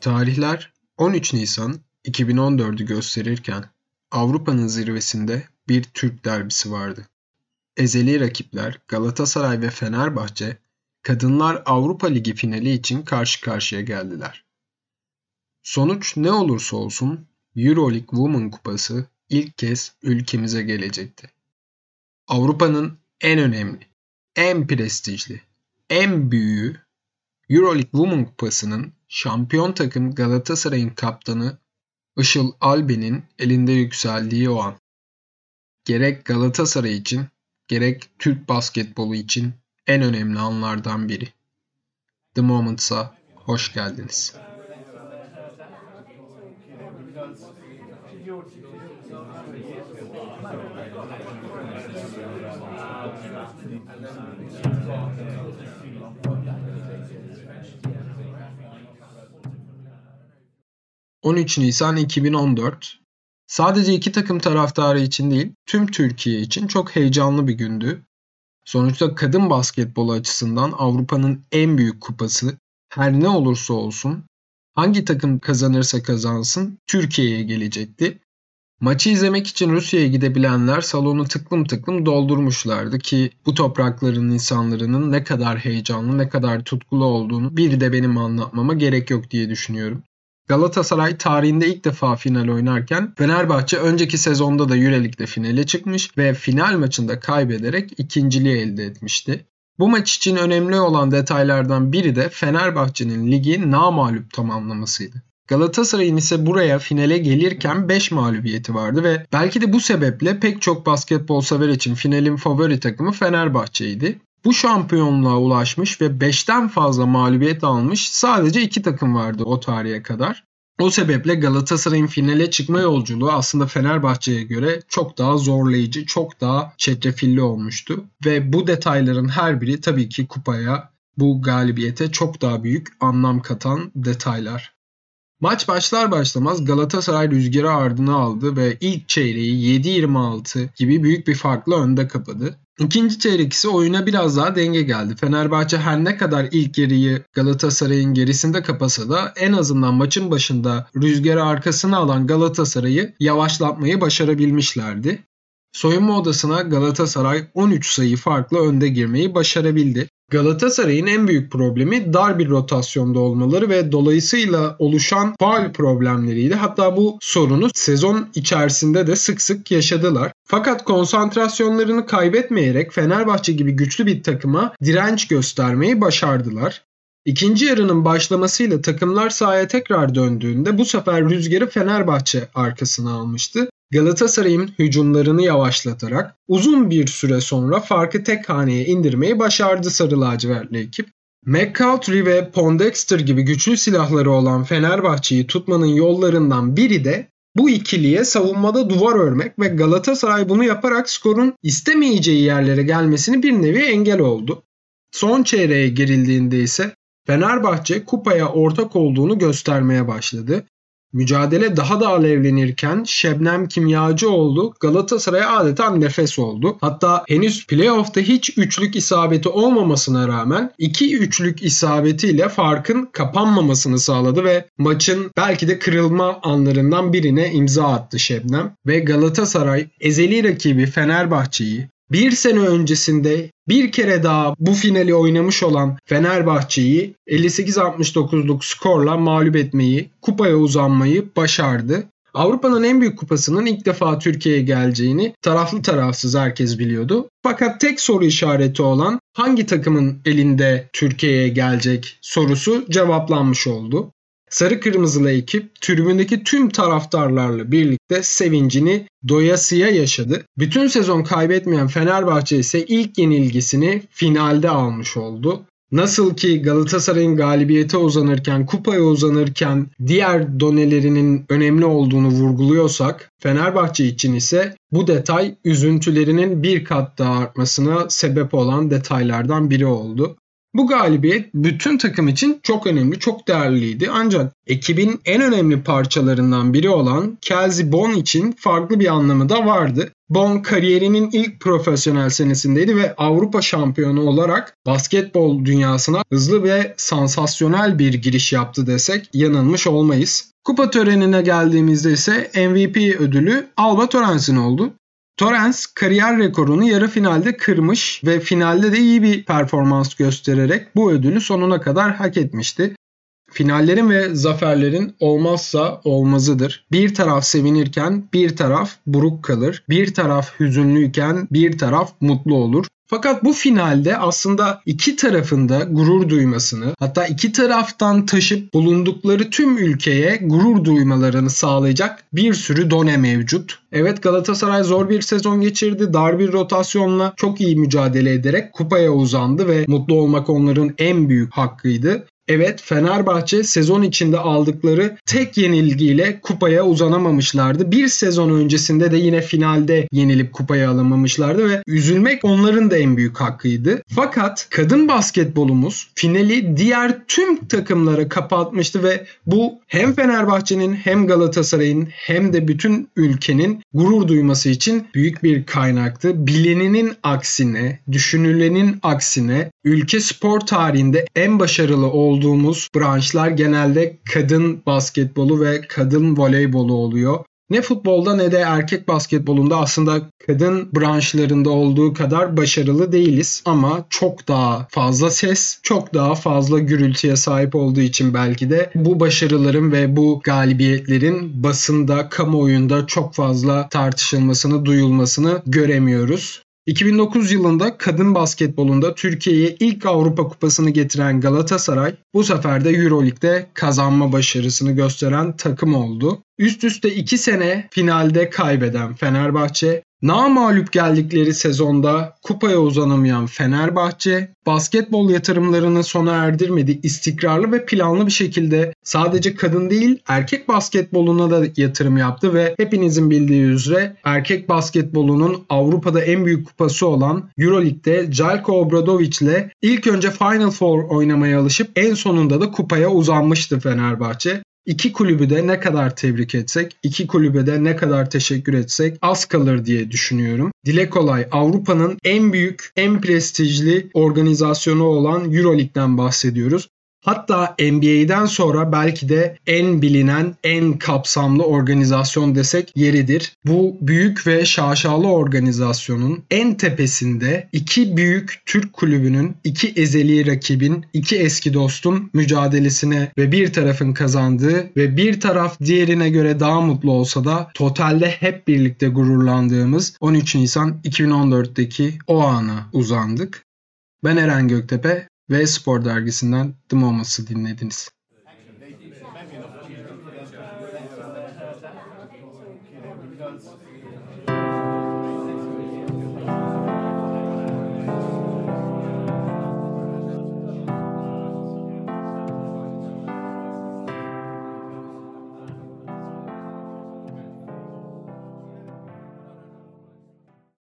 Tarihler 13 Nisan 2014'ü gösterirken Avrupa'nın zirvesinde bir Türk derbisi vardı. Ezeli rakipler Galatasaray ve Fenerbahçe Kadınlar Avrupa Ligi finali için karşı karşıya geldiler. Sonuç ne olursa olsun Euroleague Women Kupası ilk kez ülkemize gelecekti. Avrupa'nın en önemli, en prestijli, en büyüğü Euroleague Women Kupası'nın şampiyon takım Galatasaray'ın kaptanı Işıl Alben'in elinde yükseldiği o an. Gerek Galatasaray için, gerek Türk basketbolu için en önemli anlardan biri. The Moments'a hoş geldiniz. 13 Nisan 2014 Sadece iki takım taraftarı için değil, tüm Türkiye için çok heyecanlı bir gündü. Sonuçta kadın basketbolu açısından Avrupa'nın en büyük kupası her ne olursa olsun hangi takım kazanırsa kazansın Türkiye'ye gelecekti. Maçı izlemek için Rusya'ya gidebilenler salonu tıklım tıklım doldurmuşlardı ki bu toprakların insanların ne kadar heyecanlı, ne kadar tutkulu olduğunu bir de benim anlatmama gerek yok diye düşünüyorum. Galatasaray tarihinde ilk defa final oynarken Fenerbahçe önceki sezonda da Euroleague'de finale çıkmış ve final maçında kaybederek ikinciliği elde etmişti. Bu maç için önemli olan detaylardan biri de Fenerbahçe'nin ligi namalup tamamlamasıydı. Galatasaray'ın ise buraya finale gelirken 5 mağlubiyeti vardı ve belki de bu sebeple pek çok basketbol sever için finalin favori takımı Fenerbahçe'ydi. Bu şampiyonluğa ulaşmış ve 5'ten fazla mağlubiyet almış sadece 2 takım vardı o tarihe kadar. O sebeple Galatasaray'ın finale çıkma yolculuğu aslında Fenerbahçe'ye göre çok daha zorlayıcı, çok daha çetrefilli olmuştu. Ve bu detayların her biri tabii ki kupaya, bu galibiyete çok daha büyük anlam katan detaylar. Maç başlar başlamaz Galatasaray rüzgarı ardına aldı ve ilk çeyreği 7-26 gibi büyük bir farkla önde kapadı. İkinci çeyrek ise oyuna biraz daha denge geldi. Fenerbahçe her ne kadar ilk yarıyı Galatasaray'ın gerisinde kapasa da en azından maçın başında rüzgarı arkasına alan Galatasaray'ı yavaşlatmayı başarabilmişlerdi. Soyunma odasına Galatasaray 13 sayı farklı önde girmeyi başarabildi. Galatasaray'ın en büyük problemi dar bir rotasyonda olmaları ve dolayısıyla oluşan faal problemleriydi. Hatta bu sorunu sezon içerisinde de sık sık yaşadılar. Fakat konsantrasyonlarını kaybetmeyerek Fenerbahçe gibi güçlü bir takıma direnç göstermeyi başardılar. İkinci yarının başlamasıyla takımlar sahaya tekrar döndüğünde bu sefer rüzgarı Fenerbahçe arkasına almıştı. Galatasaray'ın hücumlarını yavaşlatarak uzun bir süre sonra farkı tek haneye indirmeyi başardı Sarı Lacivertli ekip. McCautry ve Pondexter gibi güçlü silahları olan Fenerbahçe'yi tutmanın yollarından biri de bu ikiliye savunmada duvar örmek ve Galatasaray bunu yaparak skorun istemeyeceği yerlere gelmesini bir nevi engel oldu. Son çeyreğe girildiğinde ise Fenerbahçe kupaya ortak olduğunu göstermeye başladı. Mücadele daha da alevlenirken Şebnem Kimyacıoğlu Galatasaray'a adeta nefes oldu. Hatta henüz playoff'ta hiç üçlük isabeti olmamasına rağmen iki üçlük isabetiyle farkın kapanmamasını sağladı ve maçın belki de kırılma anlarından birine imza attı Şebnem. Ve Galatasaray ezeli rakibi Fenerbahçe'yi bir sene öncesinde bir kere daha bu finali oynamış olan Fenerbahçe'yi 58-69'luk skorla mağlup etmeyi, kupaya uzanmayı başardı. Avrupa'nın en büyük kupasının ilk defa Türkiye'ye geleceğini taraflı tarafsız herkes biliyordu. Fakat tek soru işareti olan hangi takımın elinde Türkiye'ye gelecek sorusu cevaplanmış oldu. Sarı kırmızılı ekip tribündeki tüm taraftarlarla birlikte sevincini doyasıya yaşadı. Bütün sezon kaybetmeyen Fenerbahçe ise ilk yenilgisini finalde almış oldu. Nasıl ki Galatasaray'ın galibiyete uzanırken, kupaya uzanırken diğer donelerinin önemli olduğunu vurguluyorsak, Fenerbahçe için ise bu detay üzüntülerinin bir kat daha artmasına sebep olan detaylardan biri oldu. Bu galibiyet bütün takım için çok önemli, çok değerliydi. Ancak ekibin en önemli parçalarından biri olan Kelsey Bon için farklı bir anlamı da vardı. Bon kariyerinin ilk profesyonel senesindeydi ve Avrupa şampiyonu olarak basketbol dünyasına hızlı ve sansasyonel bir giriş yaptı desek yanılmış olmayız. Kupa törenine geldiğimizde ise MVP ödülü Alba Torrens'in oldu. Torrens kariyer rekorunu yarı finalde kırmış ve finalde de iyi bir performans göstererek bu ödülü sonuna kadar hak etmişti. Finallerin ve zaferlerin olmazsa olmazıdır. Bir taraf sevinirken bir taraf buruk kalır. Bir taraf hüzünlüyken bir taraf mutlu olur. Fakat bu finalde aslında iki tarafında gurur duymasını hatta iki taraftan taşıp bulundukları tüm ülkeye gurur duymalarını sağlayacak bir sürü done mevcut. Evet Galatasaray zor bir sezon geçirdi. Dar bir rotasyonla çok iyi mücadele ederek kupaya uzandı ve mutlu olmak onların en büyük hakkıydı. Evet Fenerbahçe sezon içinde aldıkları tek yenilgiyle kupaya uzanamamışlardı. Bir sezon öncesinde de yine finalde yenilip kupaya alamamışlardı ve üzülmek onların da en büyük hakkıydı. Fakat kadın basketbolumuz finali diğer tüm takımlara kapatmıştı ve bu hem Fenerbahçe'nin hem Galatasaray'ın hem de bütün ülkenin gurur duyması için büyük bir kaynaktı. Bilininin aksine, düşünülenin aksine ülke spor tarihinde en başarılı olduğu olduğumuz branşlar genelde kadın basketbolu ve kadın voleybolu oluyor. Ne futbolda ne de erkek basketbolunda aslında kadın branşlarında olduğu kadar başarılı değiliz ama çok daha fazla ses, çok daha fazla gürültüye sahip olduğu için belki de bu başarıların ve bu galibiyetlerin basında, kamuoyunda çok fazla tartışılmasını, duyulmasını göremiyoruz. 2009 yılında kadın basketbolunda Türkiye'ye ilk Avrupa Kupası'nı getiren Galatasaray bu sefer de Euroleague'de kazanma başarısını gösteren takım oldu. Üst üste 2 sene finalde kaybeden Fenerbahçe Namalup geldikleri sezonda kupaya uzanamayan Fenerbahçe basketbol yatırımlarını sona erdirmedi. İstikrarlı ve planlı bir şekilde sadece kadın değil erkek basketboluna da yatırım yaptı ve hepinizin bildiği üzere erkek basketbolunun Avrupa'da en büyük kupası olan Euroleague'de Jelko Obradovic ile ilk önce Final Four oynamaya alışıp en sonunda da kupaya uzanmıştı Fenerbahçe. İki kulübü de ne kadar tebrik etsek, iki kulübe de ne kadar teşekkür etsek az kalır diye düşünüyorum. Dile kolay Avrupa'nın en büyük, en prestijli organizasyonu olan Euroleague'den bahsediyoruz. Hatta NBA'den sonra belki de en bilinen, en kapsamlı organizasyon desek yeridir. Bu büyük ve şaşalı organizasyonun en tepesinde iki büyük Türk kulübünün, iki ezeli rakibin, iki eski dostun mücadelesine ve bir tarafın kazandığı ve bir taraf diğerine göre daha mutlu olsa da totalde hep birlikte gururlandığımız 13 Nisan 2014'teki o ana uzandık. Ben Eren Göktepe ve Spor Dergisi'nden The Moments'ı dinlediniz.